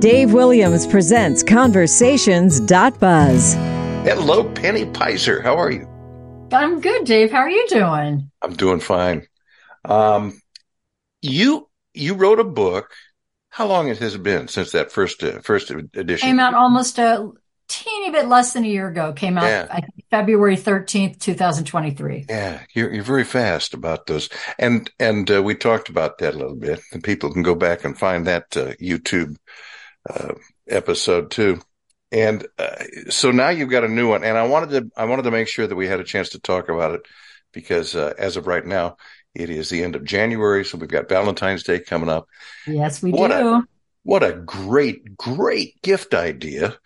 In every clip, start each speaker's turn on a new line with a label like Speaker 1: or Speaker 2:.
Speaker 1: Dave Williams presents Conversations.buzz.
Speaker 2: Hello, Penny Peyser. How are you?
Speaker 3: I'm good, Dave. How are you doing?
Speaker 2: I'm doing fine. Um, you you wrote a book. How long has it been since that first uh, first edition?
Speaker 3: Came out almost a teeny bit less than a year ago. Came out
Speaker 2: Yeah.
Speaker 3: I think February 13th, 2023.
Speaker 2: Yeah, you're you're very fast about those, and and uh, we talked about that a little bit. And people can go back and find that uh, YouTube uh, episode too. And uh, so now you've got a new one, and I wanted to I wanted to make sure that we had a chance to talk about it because uh, as of right now, it is the end of January, so we've got Valentine's Day coming up.
Speaker 3: Yes, we
Speaker 2: What a-
Speaker 3: do.
Speaker 2: What a great great gift idea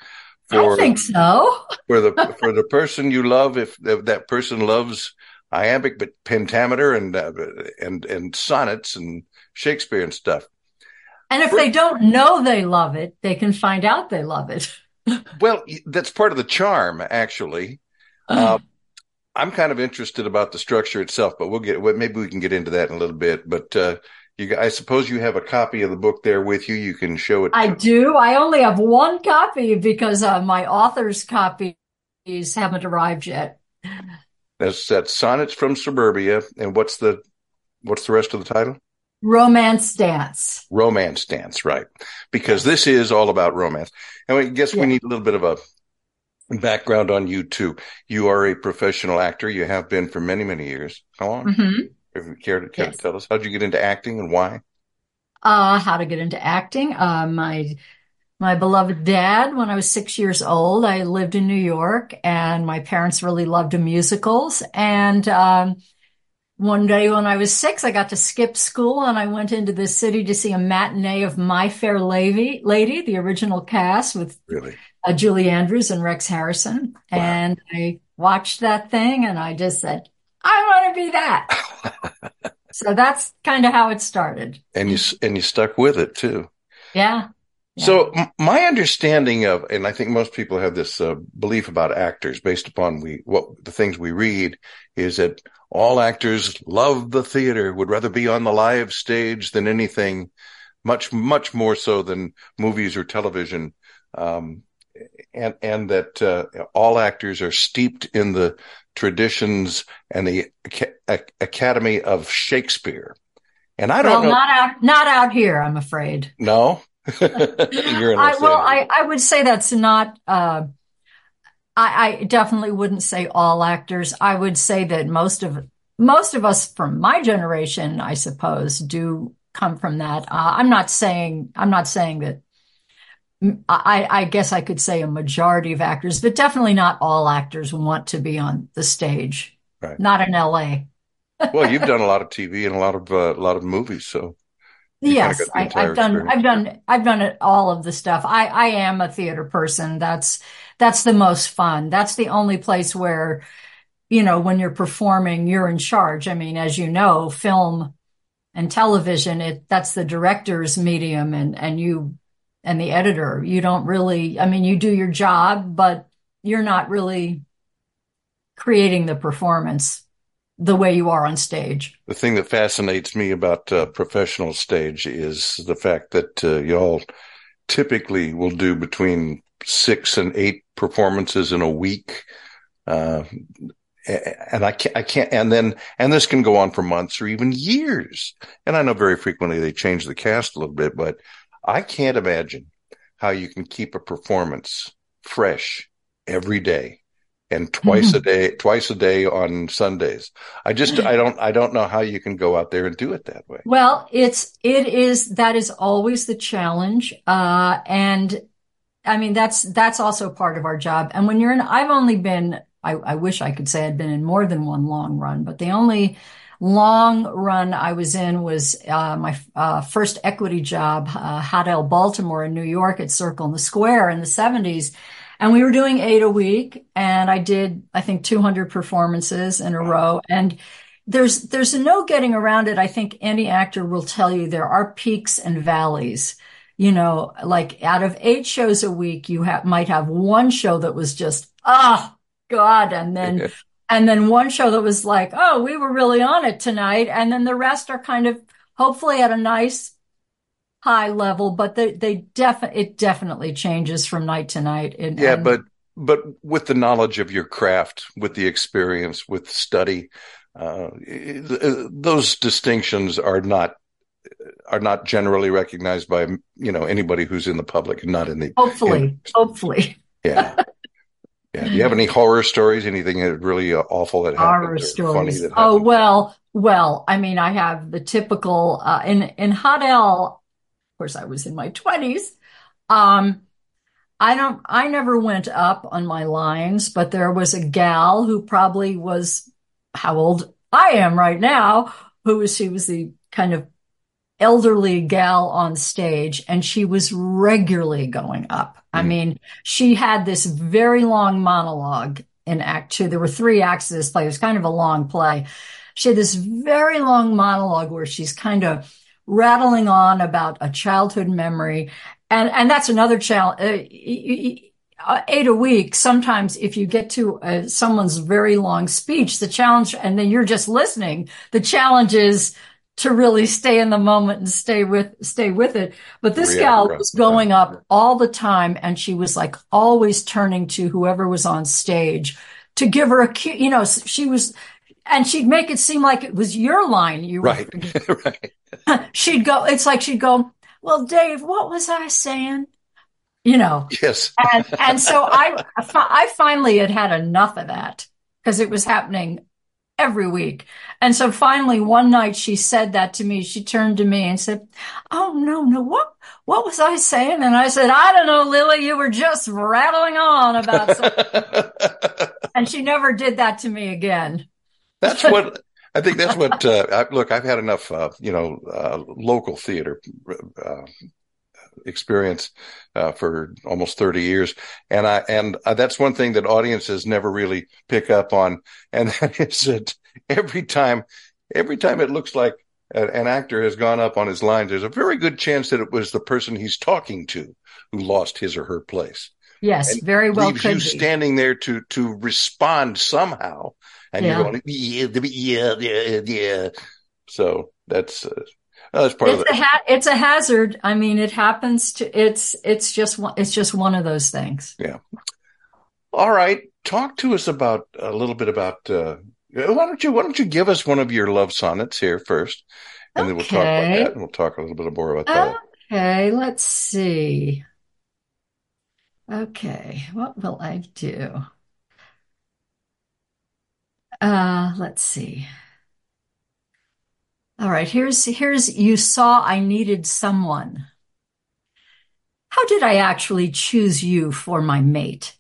Speaker 2: For, I
Speaker 3: think so.
Speaker 2: for the for the person you love if, if that person loves iambic but pentameter and uh, and and sonnets and Shakespeare and stuff.
Speaker 3: And if they don't know they love it, they can find out they love it.
Speaker 2: Well, that's part of the charm, actually. Uh, I'm kind of interested about the structure itself, but we'll get maybe we can get into that in a little bit. But uh, you, I suppose you have a copy of the book there with you. You can show it.
Speaker 3: I do. I only have one copy because uh, my author's copies haven't arrived yet.
Speaker 2: That's that sonnets from suburbia, and what's the what's the rest of the title?
Speaker 3: Romance Dance.
Speaker 2: romance dance, right? Because this is all about romance. And I guess we need a little bit of a background on you too. You are a professional actor. You have been for many, many years. How long?
Speaker 3: hmm
Speaker 2: If you care to, care
Speaker 3: Yes.
Speaker 2: to tell us, how'd you get into acting and why?
Speaker 3: uh, how to get into acting. Uh, my my beloved dad, when I was six years old, I lived in New York, and my parents really loved musicals. And um, one day when I was six, I got to skip school, and I went into the city to see a matinee of My Fair Lady, Lady, the original cast with
Speaker 2: Really?
Speaker 3: uh, Julie Andrews and Rex Harrison.
Speaker 2: Wow.
Speaker 3: And I watched that thing, and I just said, I want to be that. so that's kind of how it started.
Speaker 2: And you, and you stuck with it too.
Speaker 3: Yeah. Yeah.
Speaker 2: So my understanding of, and I think most people have this uh, belief about actors based upon we what the things we read is that all actors love the theater, would rather be on the live stage than anything, much much more so than movies or television, um, and and that uh, all actors are steeped in the traditions and the Ac- Academy of Shakespeare. And I don't know.
Speaker 3: not out, not out here, I'm afraid.
Speaker 2: no, you're in
Speaker 3: I, well, I, I would say that's not, uh, I, I definitely wouldn't say all actors. I would say that most of, most of us from my generation, I suppose, do come from that. Uh, I'm not saying, I'm not saying that, I, I guess I could say a majority of actors, but definitely not all actors want to be on the stage.
Speaker 2: Right.
Speaker 3: Not in LA.
Speaker 2: well, you've done a lot of TV and a lot of uh, a lot of movies, so
Speaker 3: Yes, I, I've done. I've done, I've done it, all of the stuff. I, I am a theater person. That's, that's the most fun. That's the only place where, you know, when you're performing, you're in charge. I mean, as you know, film and television, it, that's the director's medium and, and you, and the editor. You don't really, I mean, you do your job, but you're not really creating the performance the way you are on stage.
Speaker 2: the thing that fascinates me about uh, professional stage is the fact that uh, y'all typically will do between six and eight performances in a week. Uh, and I can't, I can't, and then, and this can go on for months or even years. And I know very frequently they change the cast a little bit, but I can't imagine how you can keep a performance fresh every day and twice a day, twice a day on Sundays. I just, I don't, I don't know how you can go out there and do it that way.
Speaker 3: Well, it's, it is, that is always the challenge. Uh, and I mean, that's, that's also part of our job. And when you're in, I've only been, I, I wish I could say I'd been in more than one long run, but the only long run I was in was, uh, my, uh, first equity job, uh, Hot l Baltimore in New York at Circle in the Square in the seventies. And we were doing eight a week and I did, I think 200 performances in a row. And there's there's no getting around it. I think any actor will tell you there are peaks and valleys. You know, like out of eight shows a week, you have might have one show that was just oh God, and then and then one show that was like oh we were really on it tonight, and then the rest are kind of hopefully at a nice high level, but they, they definitely, it definitely changes from night to night.
Speaker 2: And, yeah, and, but, but with the knowledge of your craft, with the experience, with study, uh, those distinctions are not are not generally recognized by you know anybody who's in the public and not in the
Speaker 3: hopefully in,
Speaker 2: hopefully. Yeah. Yeah. Do you have any horror stories? Anything that really uh, awful that happened?
Speaker 3: horror stories. oh well well i mean i have the typical uh, in in Hot l of course i was in my 20s um i don't i never went up on my lines but there was a gal who probably was how old i am right now who was she was the kind of elderly gal on stage and she was regularly going up. Mm. I mean, she had this very long monologue in act two. There were three acts of this play. It was kind of a long play. She had this very long monologue where she's kind of rattling on about a childhood memory. And, and that's another challenge. Uh, uh, eight a week. Sometimes if you get to uh, someone's very long speech, the challenge, and then you're just listening, the challenge is to really stay in the moment and stay with stay with it. But this gal was going up all the time, and she was like always turning to whoever was on stage to give her a cue. You know, she was, and she'd make it seem like it was your line. You
Speaker 2: right,
Speaker 3: right. she'd go. It's like she'd go. Well, Dave, what was I saying? You know.
Speaker 2: Yes.
Speaker 3: and and so I I finally had had enough of that because it was happening every week. And so finally one night she said that to me. She turned to me and said, Oh no, no, what, what was I saying? And I said, I don't know, Lily, you were just rattling on about something. and she never did that to me again.
Speaker 2: That's what, I think that's what, uh, I, look, I've had enough, uh, you know, uh, local theater, uh, experience uh, for almost 30 years and i and uh, that's one thing that audiences never really pick up on and that is that every time every time it looks like an actor has gone up on his lines there's a very good chance that it was the person he's talking to who lost his or her place
Speaker 3: yes and very well
Speaker 2: leaves you be. standing there to to respond somehow and yeah. you're going yeah yeah yeah yeah so that's uh, Oh, that's part
Speaker 3: it's
Speaker 2: of it.
Speaker 3: A ha- it's a hazard. I mean, it happens to. It's it's just one. It's just one of those things.
Speaker 2: Yeah. All right. Talk to us about a little bit about. Uh, why don't you Why don't you give us one of your love sonnets here first, and okay. then we'll talk about that, and we'll talk a little bit more about that.
Speaker 3: Okay. Let's see. Okay. What will I do? Uh, let's see. All right, here's here's you saw I needed someone. How did I actually choose you for my mate?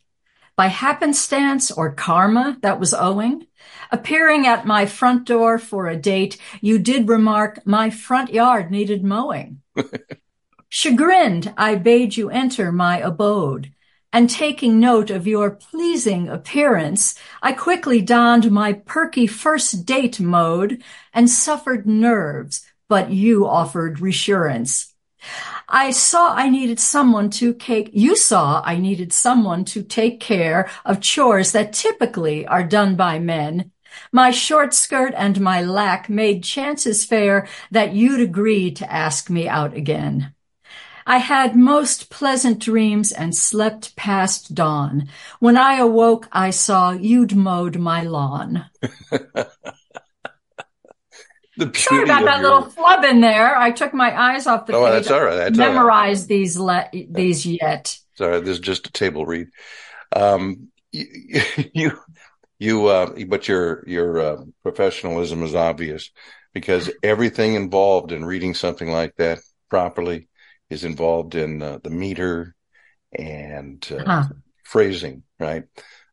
Speaker 3: By happenstance or karma that was owing? Appearing at my front door for a date, you did remark my front yard needed mowing. Chagrined, I bade you enter my abode and taking note of your pleasing appearance, I quickly donned my perky first date mode and suffered nerves, but you offered reassurance. I saw I needed someone to take, you saw I needed someone to take care of chores that typically are done by men. My short skirt and my lack made chances fair that you'd agree to ask me out again. I had most pleasant dreams and slept past dawn. When I awoke, I saw you'd mowed my lawn. Sorry about that your... little flub in there. I took my eyes off the
Speaker 2: oh,
Speaker 3: page.
Speaker 2: that's all right. That's
Speaker 3: memorized right. these le- these yet.
Speaker 2: Sorry, this is just a table read. Um, you, you, you uh, but your your uh, professionalism is obvious because everything involved in reading something like that properly is involved in uh, the meter and uh, huh. phrasing, right?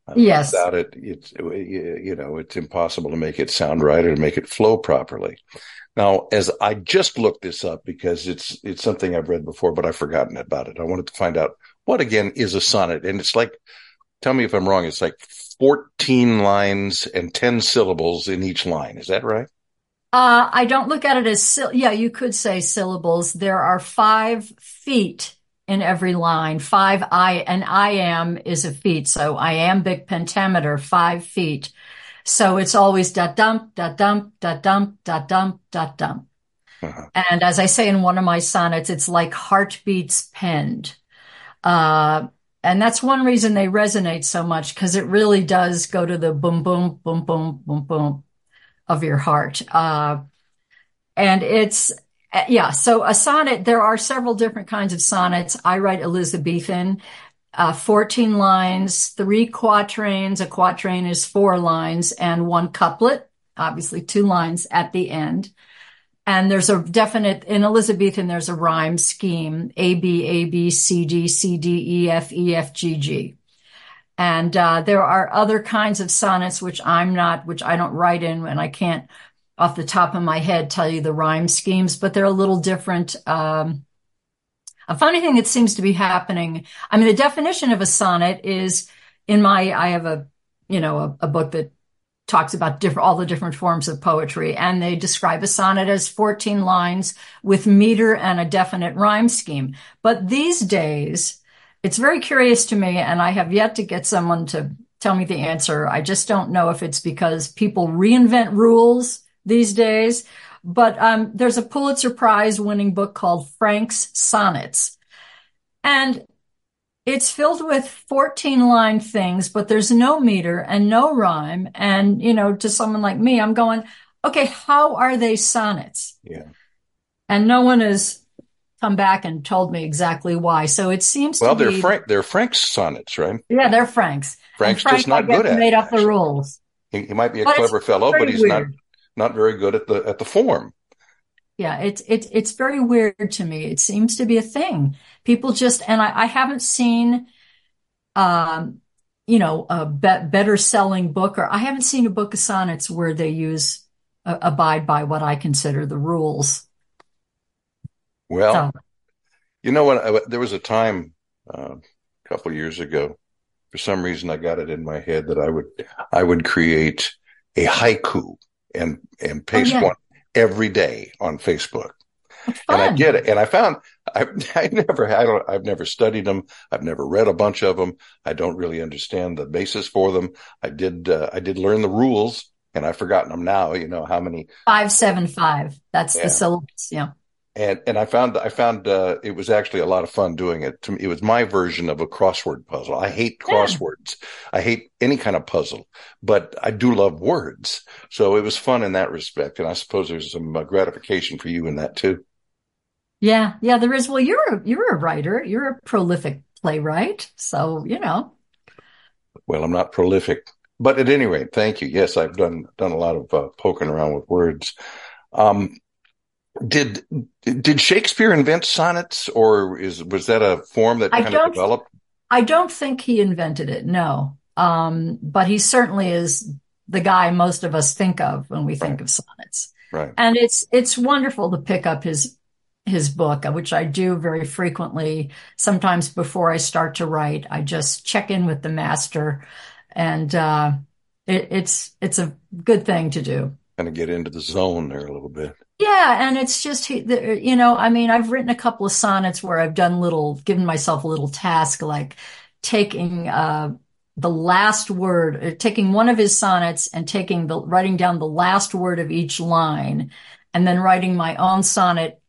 Speaker 3: Uh, yes.
Speaker 2: Without it, it's you know it's impossible to make it sound right or to make it flow properly. Now, as I just looked this up because it's it's something I've read before, but I've forgotten about it. I wanted to find out what again is a sonnet, and it's like, tell me if I'm wrong. It's like 14 lines and 10 syllables in each line. Is that right?
Speaker 3: Uh, I don't look at it as, yeah, you could say syllables. There are five feet in every line. Five I, and I am is a feet. So iambic pentameter, five feet. So it's always da dump, da dump, da dump, da dump, da dump. Uh-huh. And as I say in one of my sonnets, it's like heartbeats penned. Uh, and that's one reason they resonate so much because it really does go to the boom, boom, boom, boom, boom, boom of your heart. Uh, and it's, yeah. So a sonnet, there are several different kinds of sonnets. I write Elizabethan, uh, 14 lines, three quatrains. A quatrain is four lines and one couplet, obviously two lines at the end. And there's a definite, in Elizabethan, there's a rhyme scheme, A, B, A, B, C, D, C, D, E, F, E, F, G, G. And, uh, there are other kinds of sonnets, which I'm not, which I don't write in and I can't off the top of my head tell you the rhyme schemes, but they're a little different. Um, a funny thing that seems to be happening. I mean, the definition of a sonnet is in my, I have a, you know, a, a book that talks about different, all the different forms of poetry. And they describe a sonnet as 14 lines with meter and a definite rhyme scheme. But these days, it's very curious to me, and I have yet to get someone to tell me the answer. I just don't know if it's because people reinvent rules these days. But um, there's a Pulitzer Prize winning book called Frank's Sonnets. And it's filled with 14 line things, but there's no meter and no rhyme. And, you know, to someone like me, I'm going, okay, how are they sonnets?
Speaker 2: Yeah.
Speaker 3: And no one has come back and told me exactly why. So it seems to be
Speaker 2: well,
Speaker 3: they're
Speaker 2: be, Frank, they're Frank's sonnets, right?
Speaker 3: Yeah, they're Frank's.
Speaker 2: Frank's Frank, just not good at
Speaker 3: made up the rules.
Speaker 2: He, he, might be a but clever fellow, but he's weird. not, not very good at the, at the form
Speaker 3: yeah, it's it's it's very weird to me. It seems to be a thing. People just and I, I haven't seen, um, you know, a be- better selling book, or I haven't seen a book of sonnets where they use uh, abide by what I consider the rules.
Speaker 2: Well, so. you know what? I, there was a time uh, a couple years ago. For some reason, I got it in my head that I would I would create a haiku and and paste oh, yeah. one every day on Facebook. And I get it. And I found I, I never, I don't, I've never studied them. I've never read a bunch of them. I don't really understand the basis for them. I did, uh, I did learn the rules and I've forgotten them now. You know, how many?
Speaker 3: 575. That's yeah. the syllabus. Yeah
Speaker 2: and and I found I found uh, it was actually a lot of fun doing it. To me, it was my version of a crossword puzzle. I hate crosswords. Yeah. I hate any kind of puzzle, but I do love words. So it was fun in that respect, and I suppose there's some uh, gratification for you in that too.
Speaker 3: Yeah, yeah, there is. Well, you're a, you're a writer. You're a prolific playwright, so you know.
Speaker 2: Well, I'm not prolific, but at any rate, thank you. Yes, I've done done a lot of uh, poking around with words. Um, did did Shakespeare invent sonnets, or is was that a form that kind of developed?
Speaker 3: I don't think he invented it. No, um, but he certainly is the guy most of us think of when we think right. of sonnets.
Speaker 2: Right.
Speaker 3: And it's it's wonderful to pick up his his book, which I do very frequently. Sometimes before I start to write, I just check in with the master, and uh, it, it's it's a good thing to do.
Speaker 2: Kind of get into the zone there a little bit.
Speaker 3: Yeah, and it's just you know, I mean, I've written a couple of sonnets where I've done little, given myself a little task like taking uh, the last word, uh, taking one of his sonnets and taking the writing down the last word of each line, and then writing my own sonnet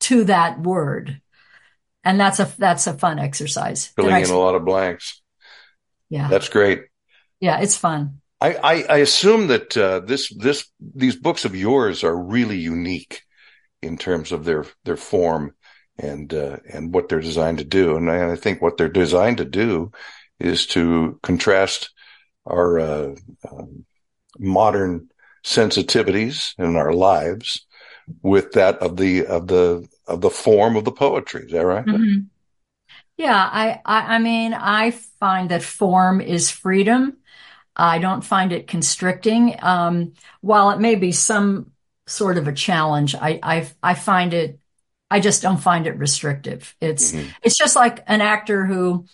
Speaker 3: to that word, and that's a that's a fun exercise.
Speaker 2: Filling in a lot of blanks.
Speaker 3: Yeah,
Speaker 2: that's great.
Speaker 3: Yeah, it's fun.
Speaker 2: I, I, I assume that uh, this this these books of yours are really unique in terms of their their form and uh, and what they're designed to do. And I, I, think what they're designed to do is to contrast our uh, um, modern sensitivities in our lives with that of the of the of the form of the poetry. Is that right?
Speaker 3: Mm-hmm. Yeah, I, I I mean I find that form is freedom I don't find it constricting. Um, while it may be some sort of a challenge, I, I, I find it, I just don't find it restrictive. It's, mm-hmm. it's just like an actor who,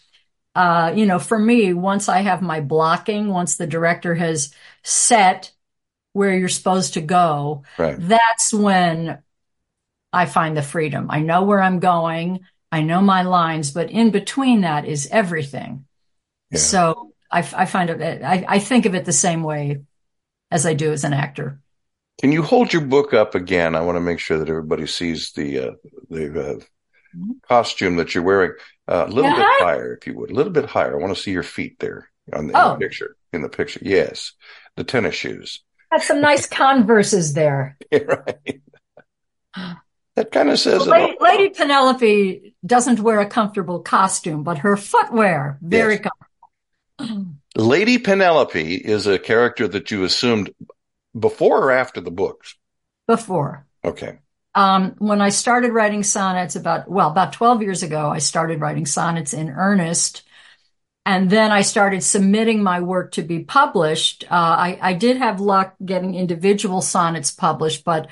Speaker 3: uh, you know, for me, once I have my blocking, once the director has set where you're supposed to go,
Speaker 2: right.
Speaker 3: that's when I find the freedom. I know where I'm going. I know my lines, but in between that is everything. Yeah. So I, I find it, I, I think of it the same way as I do as an actor.
Speaker 2: Can you hold your book up again? I want to make sure that everybody sees the uh, the uh, costume that you're wearing uh, a little bit
Speaker 3: Uh-huh.
Speaker 2: higher, if you would, a little bit higher. I want to see your feet there on the, in
Speaker 3: Oh.
Speaker 2: the picture. In the picture, yes, the tennis shoes.
Speaker 3: Got some nice converses there.
Speaker 2: right. That kind of says it.
Speaker 3: Lady. Lady Penelope doesn't wear a comfortable costume, but her footwear very
Speaker 2: Yes.
Speaker 3: comfortable.
Speaker 2: Lady Penelope is a character that you assumed before or after the books.
Speaker 3: Before,
Speaker 2: Okay.
Speaker 3: um, when I started writing sonnets about well about twelve years ago, I started writing sonnets in earnest, and then I started submitting my work to be published. Uh, I, I did have luck getting individual sonnets published, but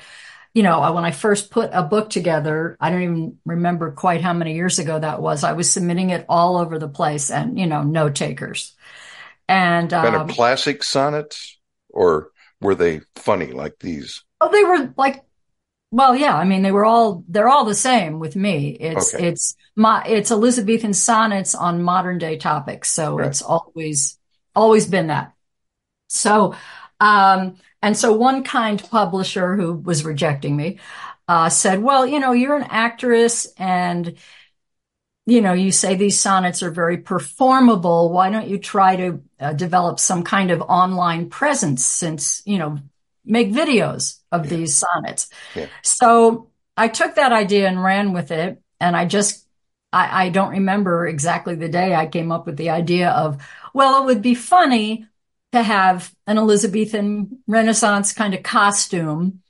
Speaker 3: you know, when I first put a book together, I don't even remember quite how many years ago that was. I was submitting it all over the place, and you know, no takers. And
Speaker 2: Kind
Speaker 3: um,
Speaker 2: of classic sonnets, or were they funny like these?
Speaker 3: Oh, they were like, well, yeah. I mean, they were all they're all the same with me. It's
Speaker 2: Okay.
Speaker 3: it's my it's Elizabethan sonnets on modern day topics, so
Speaker 2: Right.
Speaker 3: it's always always been that. So, um, and so one kind publisher who was rejecting me uh, said, "Well, you know, you're an actress and." You know, you say these sonnets are very performable. Why don't you try to uh, develop some kind of online presence since, you know, make videos of
Speaker 2: Yeah.
Speaker 3: these sonnets.
Speaker 2: Yeah.
Speaker 3: So I took that idea and ran with it. And I just, I, I don't remember exactly the day I came up with the idea of, well, it would be funny to have an Elizabethan Renaissance kind of costume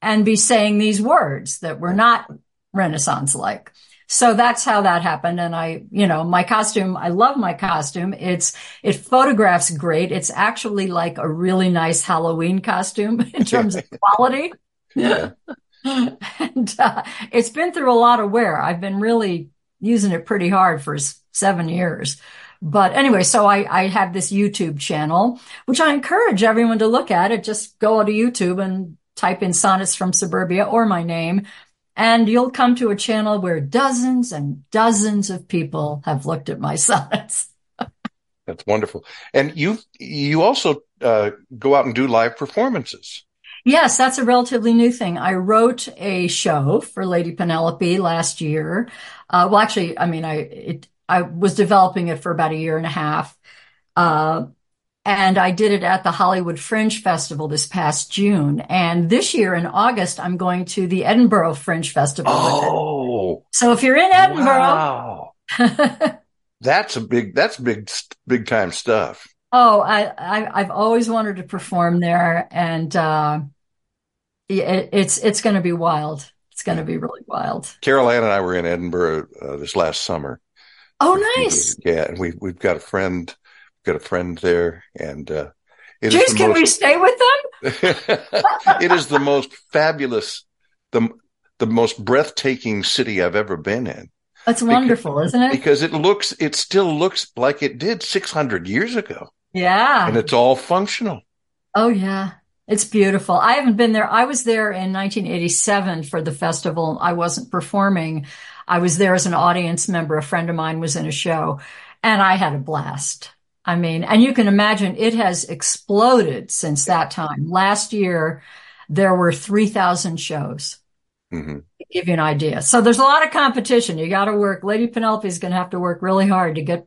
Speaker 3: and be saying these words that were not Renaissance like. So that's how that happened. And I, you know, my costume, I love my costume. It's, it photographs great. It's actually like a really nice Halloween costume in terms of quality.
Speaker 2: Yeah.
Speaker 3: and uh, it's been through a lot of wear. I've been really using it pretty hard for seven years. But anyway, so I, I have this YouTube channel, which I encourage everyone to look at it. Just go to YouTube and type in Sonnets from Suburbia or my name, and you'll come to a channel where dozens and dozens of people have looked at my sonnets.
Speaker 2: That's wonderful. And you you also uh, go out and do live performances.
Speaker 3: Yes, that's a relatively new thing. I wrote a show for Lady Penelope last year. Uh, well, actually, I mean, I it, I was developing it for about a year and a half, uh, and I did it at the Hollywood Fringe Festival this past June. And this year in August, I'm going to the Edinburgh Fringe Festival.
Speaker 2: Oh,
Speaker 3: So if you're in Edinburgh,
Speaker 2: wow. That's a big that's big big time stuff.
Speaker 3: Oh, I, I I've always wanted to perform there, and uh, it, it's it's going to be wild. It's going to be really wild.
Speaker 2: Carol Ann and I were in Edinburgh uh, this last summer.
Speaker 3: Oh, nice.
Speaker 2: Yeah, and we we've got a friend, got a friend there, and uh, it is
Speaker 3: Jeez, can we stay with them?
Speaker 2: it is the most fabulous, the the most breathtaking city I've ever been in
Speaker 3: That's wonderful, isn't it?
Speaker 2: because it looks, it still looks like it did 600 years ago,
Speaker 3: Yeah.
Speaker 2: and it's all functional.
Speaker 3: Oh, yeah. It's beautiful. I haven't been there. I was there in 1987 for the festival. I wasn't performing. I was there as an audience member. A friend of mine was in a show and I had a blast. I mean, and you can imagine it has exploded since that time. Last year, there were 3,000 shows.
Speaker 2: hmm
Speaker 3: to give you an idea. So there's a lot of competition. You got to work. Lady Penelope is going to have to work really hard to get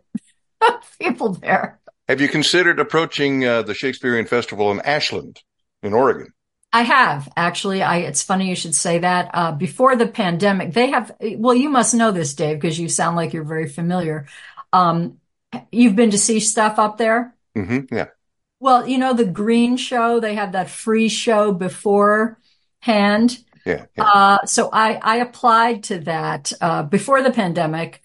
Speaker 3: people there.
Speaker 2: Have you considered approaching uh, the Shakespearean Festival in Ashland, in Oregon?
Speaker 3: I have actually. I it's funny you should say that. Uh, before the pandemic, they have. Well, you must know this, Dave, because you sound like you're very familiar. Um, you've been to see stuff up there.
Speaker 2: hmm Yeah.
Speaker 3: Well, you know the Green Show. They have that free show beforehand.
Speaker 2: Yeah. yeah.
Speaker 3: Uh, so I, I applied to that uh, before the pandemic.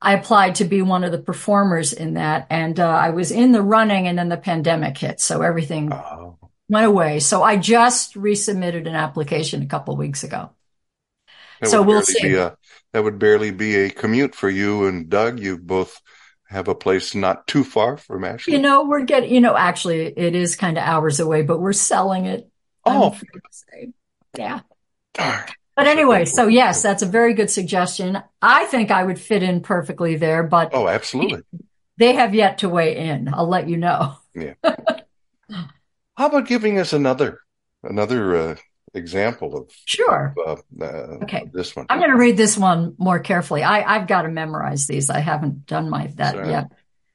Speaker 3: I applied to be one of the performers in that, and uh, I was in the running, and then the pandemic hit, so everything
Speaker 2: Oh,
Speaker 3: went away. So I just resubmitted an application a couple weeks ago.
Speaker 2: that
Speaker 3: So we'll see.
Speaker 2: A, that would barely be a commute for you and Doug. You've both have a place not too far from Ashland.
Speaker 3: You know, we're getting, you know, actually, it is kind of hours away, but we're selling it.
Speaker 2: Oh.
Speaker 3: Yeah.
Speaker 2: Darn.
Speaker 3: But anyway, so yes, that's a very good suggestion. I think I would fit in perfectly there, but
Speaker 2: Oh, absolutely.
Speaker 3: they have yet to weigh in. I'll let you know. Yeah.
Speaker 2: How about giving us another another uh, example of
Speaker 3: sure
Speaker 2: of, uh, uh,
Speaker 3: okay
Speaker 2: this one.
Speaker 3: I'm going to read this one more carefully. I, I've got to memorize these. I haven't done my that
Speaker 2: Sorry.
Speaker 3: yet.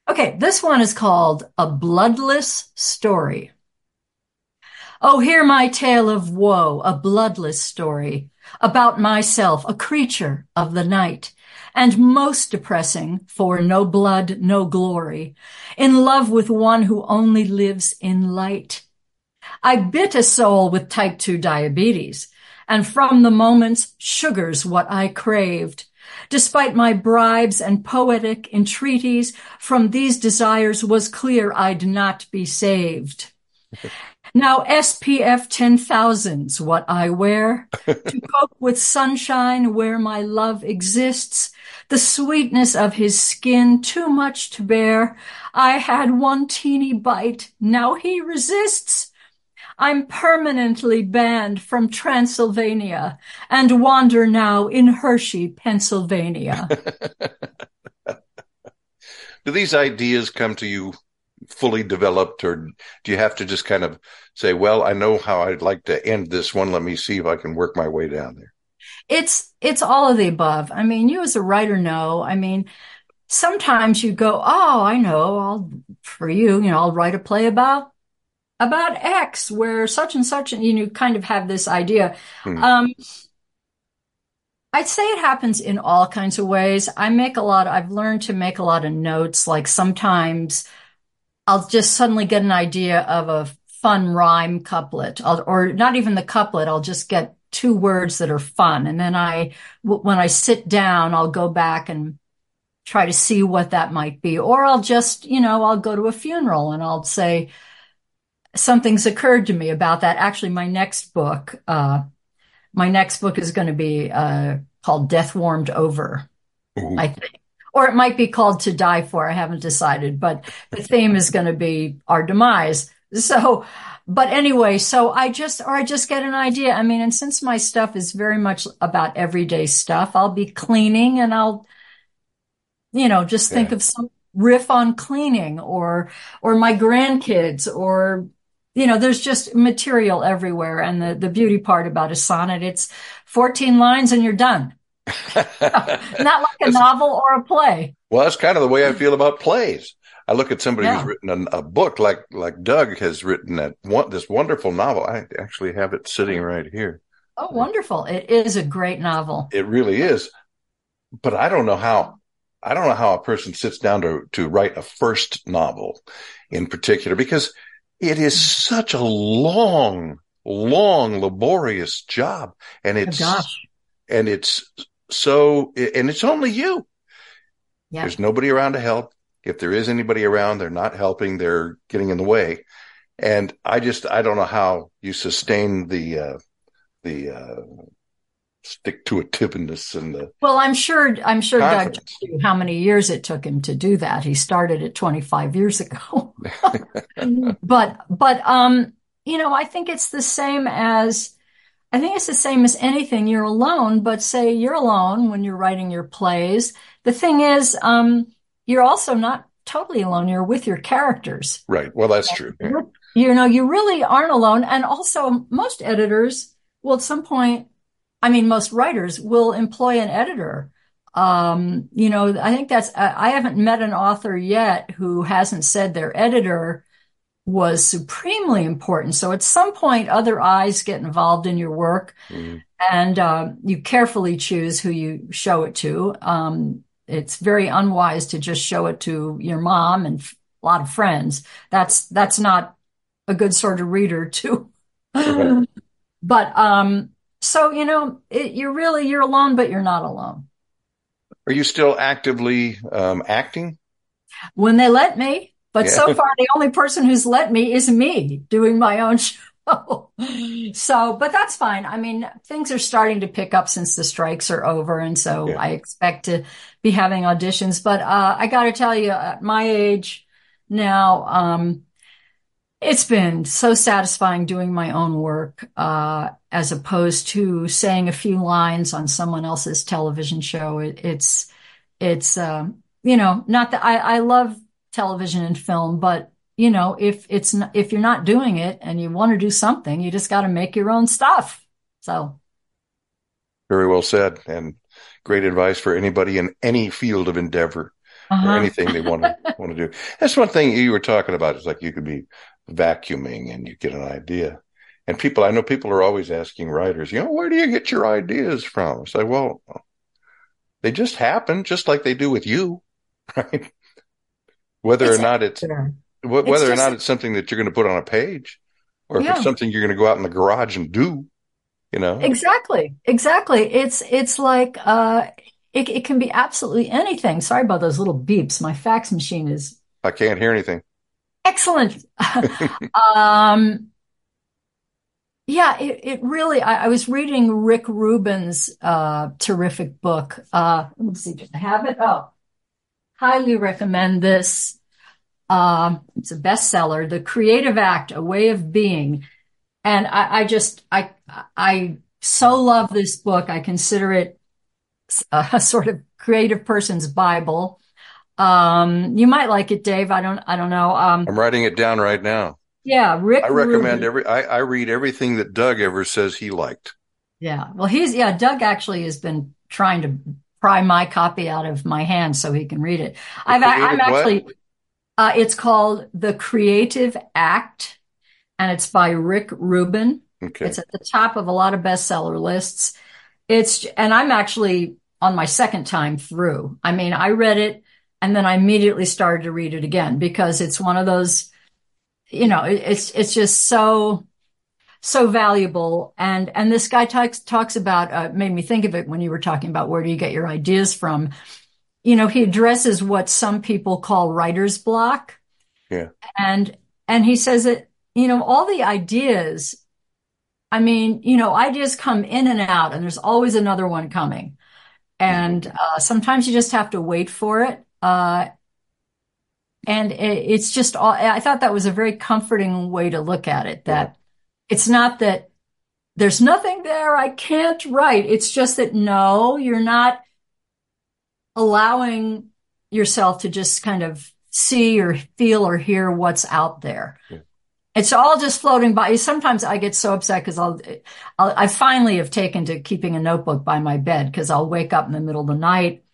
Speaker 3: Okay, this one is called A Bloodless Story. Oh, hear my tale of woe, a bloodless story about myself, a creature of the night, and most depressing, for no blood, no glory, in love with one who only lives in light. I bit a soul with type 2 diabetes, and from the moments, sugar's what I craved. Despite my bribes and poetic entreaties, from these desires was clear I'd not be saved. Now SPF 10,000's what I wear to cope with sunshine where my love exists. The sweetness of his skin too much to bear. I had one teeny bite. Now he resists. I'm permanently banned from Transylvania and wander now in Hershey, Pennsylvania.
Speaker 2: Do these ideas come to you fully developed, or do you have to just kind of say, "Well, I know how I'd like to end this one. Let me see if I can work my way down there."
Speaker 3: It's it's all of the above. I mean, you as a writer know. I mean, sometimes you go, "Oh, I know. I'll for you, you know, I'll write a play about about X, where such and such, and you know, kind of have this idea."
Speaker 2: Hmm.
Speaker 3: Um, I'd say it happens in all kinds of ways. I make a lot. I've learned to make a lot of notes. Like sometimes I'll just suddenly get an idea of a fun rhyme couplet, I'll, or not even the couplet. I'll just get two words that are fun, and then I, w- when I sit down, I'll go back and try to see what that might be. Or I'll just, you know, I'll go to a funeral and I'll say something's occurred to me about that. Actually, my next book, uh, my next book is going to be uh, called Death Warmed Over,
Speaker 2: Ooh.
Speaker 3: I think. Or it might be called To Die For. I haven't decided, but the theme is going to be our demise. So, but anyway, so I just, or I just get an idea. I mean, and since my stuff is very much about everyday stuff, I'll be cleaning and I'll, you know, just think
Speaker 2: Yeah.
Speaker 3: of some riff on cleaning or, or my grandkids or, you know, there's just material everywhere. And the, the beauty part about a sonnet, it's 14 lines and you're done. Not like a novel or a play.
Speaker 2: Well, that's kind of the way I feel about plays. I look at somebody
Speaker 3: Yeah.
Speaker 2: who's written a, a book like like Doug has written that one this wonderful novel. I actually have it sitting right here.
Speaker 3: Oh, wonderful. It is a great novel.
Speaker 2: It really is. But I don't know how I don't know how a person sits down to to write a first novel in particular because it is such a long, long, laborious job. And
Speaker 3: Oh,
Speaker 2: it's
Speaker 3: gosh.
Speaker 2: and it's so and it's only you.
Speaker 3: Yeah.
Speaker 2: There's nobody around to help. If there is anybody around, they're not helping. They're getting in the way. And I just, I don't know how you sustain the, uh, the, uh, stick to a itiveness and the
Speaker 3: Well, I'm sure, I'm sure Doug told you how many years it took him to do that. He started it 25 years ago. but, but, um, you know, I think it's the same as, I think it's the same as anything. You're alone, but say you're alone when you're writing your plays. The thing is, um, you're also not totally alone. You're with your characters.
Speaker 2: Right. Well, that's true. Yeah.
Speaker 3: You know, you really aren't alone. And also, most editors will at some point, I mean, most writers will employ an editor. Um, you know, I think that's, I haven't met an author yet who hasn't said their editor was supremely important. So at some point, other eyes get involved in your work
Speaker 2: Mhm.
Speaker 3: and um, you carefully choose who you show it to. Um, it's very unwise to just show it to your mom and f- a lot of friends. That's that's not a good sort of reader to.
Speaker 2: Okay.
Speaker 3: but um, so you know, it, you're really you're alone, but you're not alone.
Speaker 2: Are you still actively, um, acting?
Speaker 3: When they let me, but
Speaker 2: Yeah.
Speaker 3: so far the only person who's let me is me doing my own show. So, but that's fine. I mean, things are starting to pick up since the strikes are over. And so
Speaker 2: Yeah.
Speaker 3: I expect to be having auditions. But uh, I got to tell you, at my age now, um, it's been so satisfying doing my own work uh, as opposed to saying a few lines on someone else's television show. It, it's, it's, um, you know, not that I, I love television and film, but you know, if it's not, if you're not doing it and you want to do something, you just got to make your own stuff. So
Speaker 2: very well said and great advice for anybody in any field of endeavor uh-huh. or anything they want to want to do. That's one thing you were talking about. It's like you could be vacuuming and you get an idea. And people, I know people are always asking writers, you know, where do you get your ideas from? I say, well, they just happen, just like they do with you, right? Whether it's or not it's, whether just, or not it's something that you're going to put on a page, or if it's something you're going to go out in the garage and do, you know.
Speaker 3: Exactly, exactly. It's it's like uh, it, it can be absolutely anything. Sorry about those little beeps. My fax machine is.
Speaker 2: I can't hear anything.
Speaker 3: Excellent. um, yeah, it, it really, I, I, was reading Rick Rubin's uh, terrific book. Uh, let me see, I have it? Oh, highly recommend this. Uh, it's a bestseller, The Creative Act, A Way of Being. And I, I just, I, I so love this book. I consider it a, a sort of creative person's Bible. Um, you might like it, Dave. I don't, I don't know. Um,
Speaker 2: I'm writing it down right now.
Speaker 3: Yeah, Rick.
Speaker 2: I recommend Rubin. every. I, I read everything that Doug ever says he liked.
Speaker 3: Yeah, well, he's yeah. Doug actually has been trying to pry my copy out of my hand so he can read it. I've, I'm actually. Uh, it's called The Creative Act, and it's by Rick Rubin. Okay. It's at the top of a lot of bestseller lists. It's and I'm actually on my second time through. I mean, I read it and then I immediately started to read it again because it's one of those you know, it, it's it's just so so valuable. And and this guy talks talks about uh, made me think of it when you were talking about where do you get your ideas from. You know, he addresses what some people call writer's block.
Speaker 2: Yeah.
Speaker 3: And and he says that you know all the ideas. I mean, you know, ideas come in and out, and there's always another one coming. And mm-hmm. uh, sometimes you just have to wait for it. Uh, and it's just all, I thought that was a very comforting way to look at it that yeah. it's not that there's nothing there I can't write. It's just that no, you're not allowing yourself to just kind of see or feel or hear what's out there. Yeah. It's all just floating by. Sometimes I get so upset because I'll, I'll, I finally have taken to keeping a notebook by my bed because I'll wake up in the middle of the night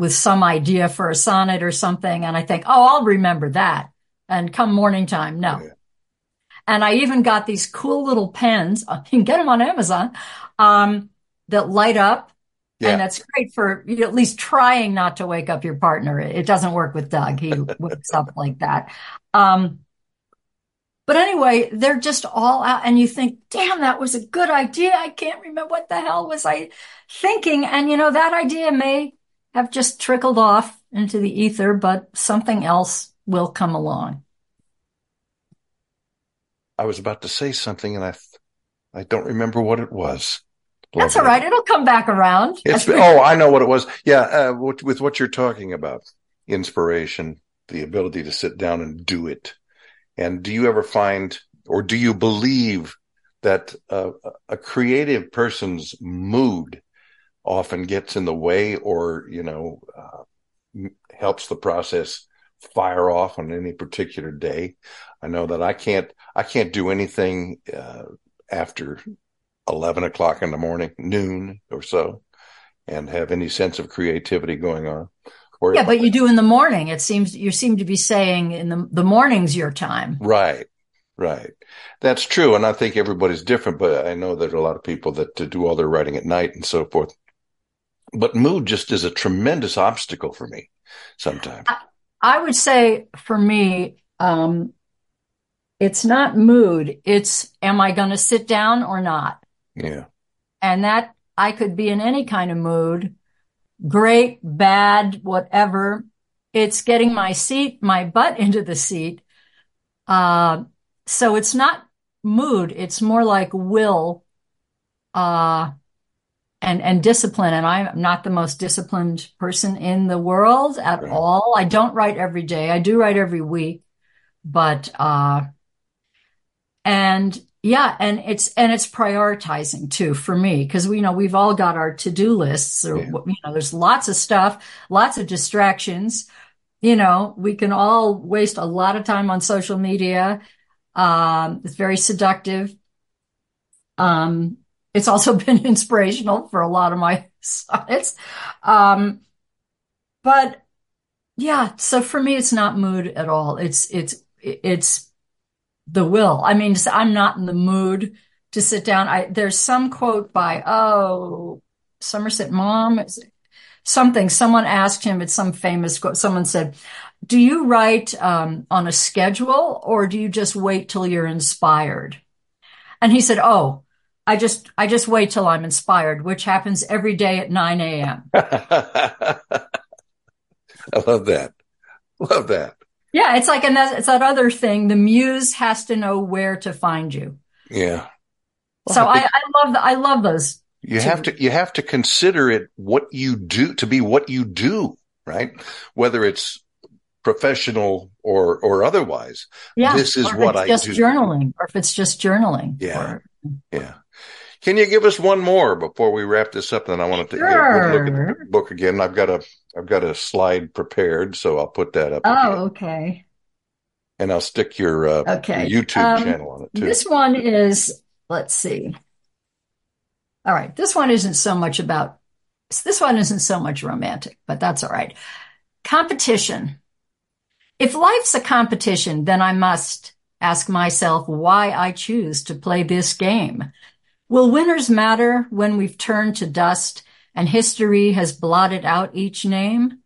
Speaker 3: with some idea for a sonnet or something. And I think, oh, I'll remember that. And come morning time, no. Yeah. And I even got these cool little pens. You can get them on Amazon um, that light up. Yeah. And that's great for you know, at least trying not to wake up your partner. It doesn't work with Doug. He wakes up like that. Um, but anyway, they're just all out and you think, damn, that was a good idea. I can't remember what the hell was I thinking. And you know, that idea may have just trickled off into the ether, but something else will come along.
Speaker 2: I was about to say something and I, I don't remember what it was.
Speaker 3: That's all right. It'll come back around.
Speaker 2: It's, oh, I know what it was. Yeah. Uh, with, with what you're talking about, inspiration, the ability to sit down and do it. And do you ever find, or do you believe that uh, a creative person's mood often gets in the way or, you know, uh, helps the process fire off on any particular day. I know that I can't, I can't do anything, uh, after 11 o'clock in the morning, noon or so, and have any sense of creativity going on.
Speaker 3: Or yeah, but you do in the morning. It seems you seem to be saying in the the morning's your time.
Speaker 2: Right. Right. That's true. And I think everybody's different, but I know that a lot of people that do all their writing at night and so forth but mood just is a tremendous obstacle for me sometimes. I,
Speaker 3: I would say for me, um, it's not mood. It's, am I going to sit down or not?
Speaker 2: Yeah.
Speaker 3: And that I could be in any kind of mood, great, bad, whatever. It's getting my seat, my butt into the seat. Uh, so it's not mood. It's more like will. Uh, and and discipline and i'm not the most disciplined person in the world at right. all i don't write every day i do write every week but uh and yeah and it's and it's prioritizing too for me because we you know we've all got our to-do lists or yeah. you know there's lots of stuff lots of distractions you know, we can all waste a lot of time on social media. Um, it's very seductive. Um, it's also been inspirational for a lot of my sonnets. Um, but yeah, so for me, it's not mood at all. It's, it's, it's the will. I mean, I'm not in the mood to sit down. I, there's some quote by, oh, Somerset Maugham, something, someone asked him, it's some famous quote. Someone said, do you write, um, on a schedule or do you just wait till you're inspired? And he said, oh, I just, I just wait till I'm inspired, which happens every day at 9 a.m.
Speaker 2: I love that. Love that.
Speaker 3: Yeah. It's like, and that, it's that other thing. The muse has to know where to find you.
Speaker 2: Yeah.
Speaker 3: Well, so I, I, love, I love those
Speaker 2: you have to you have to consider it what you do to be what you do, right? Whether it's professional or or otherwise.
Speaker 3: Yeah,
Speaker 2: this is what I
Speaker 3: just
Speaker 2: do.
Speaker 3: journaling, or if it's just journaling.
Speaker 2: Yeah,
Speaker 3: or,
Speaker 2: yeah. Can you give us one more before we wrap this up? Then I want to
Speaker 3: sure.
Speaker 2: yeah, look at the book again. I've got a I've got a slide prepared, so I'll put that up.
Speaker 3: Oh,
Speaker 2: again.
Speaker 3: okay.
Speaker 2: And I'll stick your, uh,
Speaker 3: okay.
Speaker 2: your YouTube
Speaker 3: um,
Speaker 2: channel on it too.
Speaker 3: This one is let's see. All right. This one isn't so much about, this one isn't so much romantic, but that's all right. Competition. If life's a competition, then I must ask myself why I choose to play this game. Will winners matter when we've turned to dust and history has blotted out each name?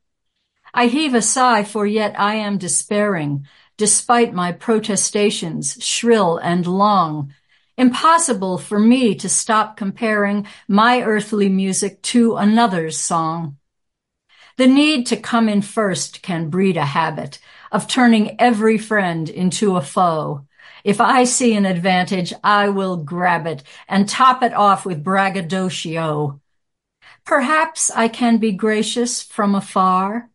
Speaker 3: I heave a sigh, for yet I am despairing, despite my protestations, shrill and long, Impossible for me to stop comparing my earthly music to another's song. The need to come in first can breed a habit of turning every friend into a foe. If I see an advantage, I will grab it and top it off with braggadocio. Perhaps I can be gracious from afar,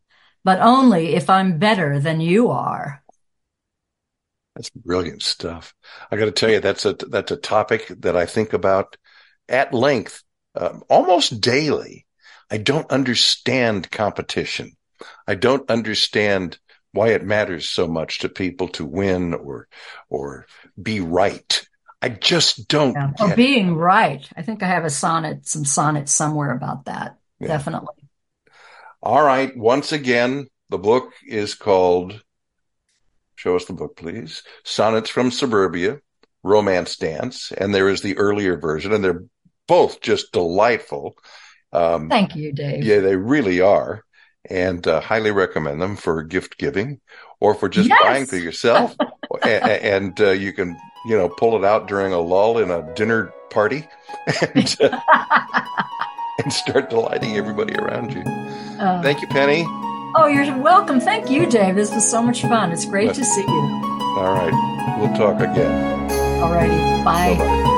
Speaker 3: but only if I'm better than you are.
Speaker 2: That's brilliant stuff. I got to tell you, that's a that's a topic that I think about at length, uh, almost daily. I don't understand competition. I don't understand why it matters so much to people to win or or be right. I just don't.
Speaker 3: Yeah. Or being it. right. I think I have a sonnet, some sonnets somewhere about that. Yeah. Definitely.
Speaker 2: All right. Once again, the book is called Show us the book, please. Sonnets from Suburbia, Romance Dance, and there is the earlier version, and they're both just delightful.
Speaker 3: Um, Thank you, Dave.
Speaker 2: Yeah, they really are, and uh, highly recommend them for gift giving or for just
Speaker 3: yes!
Speaker 2: buying for yourself. and, and uh, you can, you know, pull it out during a lull in a dinner party, and, uh, and start delighting everybody around you. Uh, Thank you, Penny.
Speaker 3: Oh, you're welcome. Thank you, Dave. This was so much fun. It's great to see you.
Speaker 2: All right. We'll talk again.
Speaker 3: All righty. Bye.
Speaker 2: Bye-bye.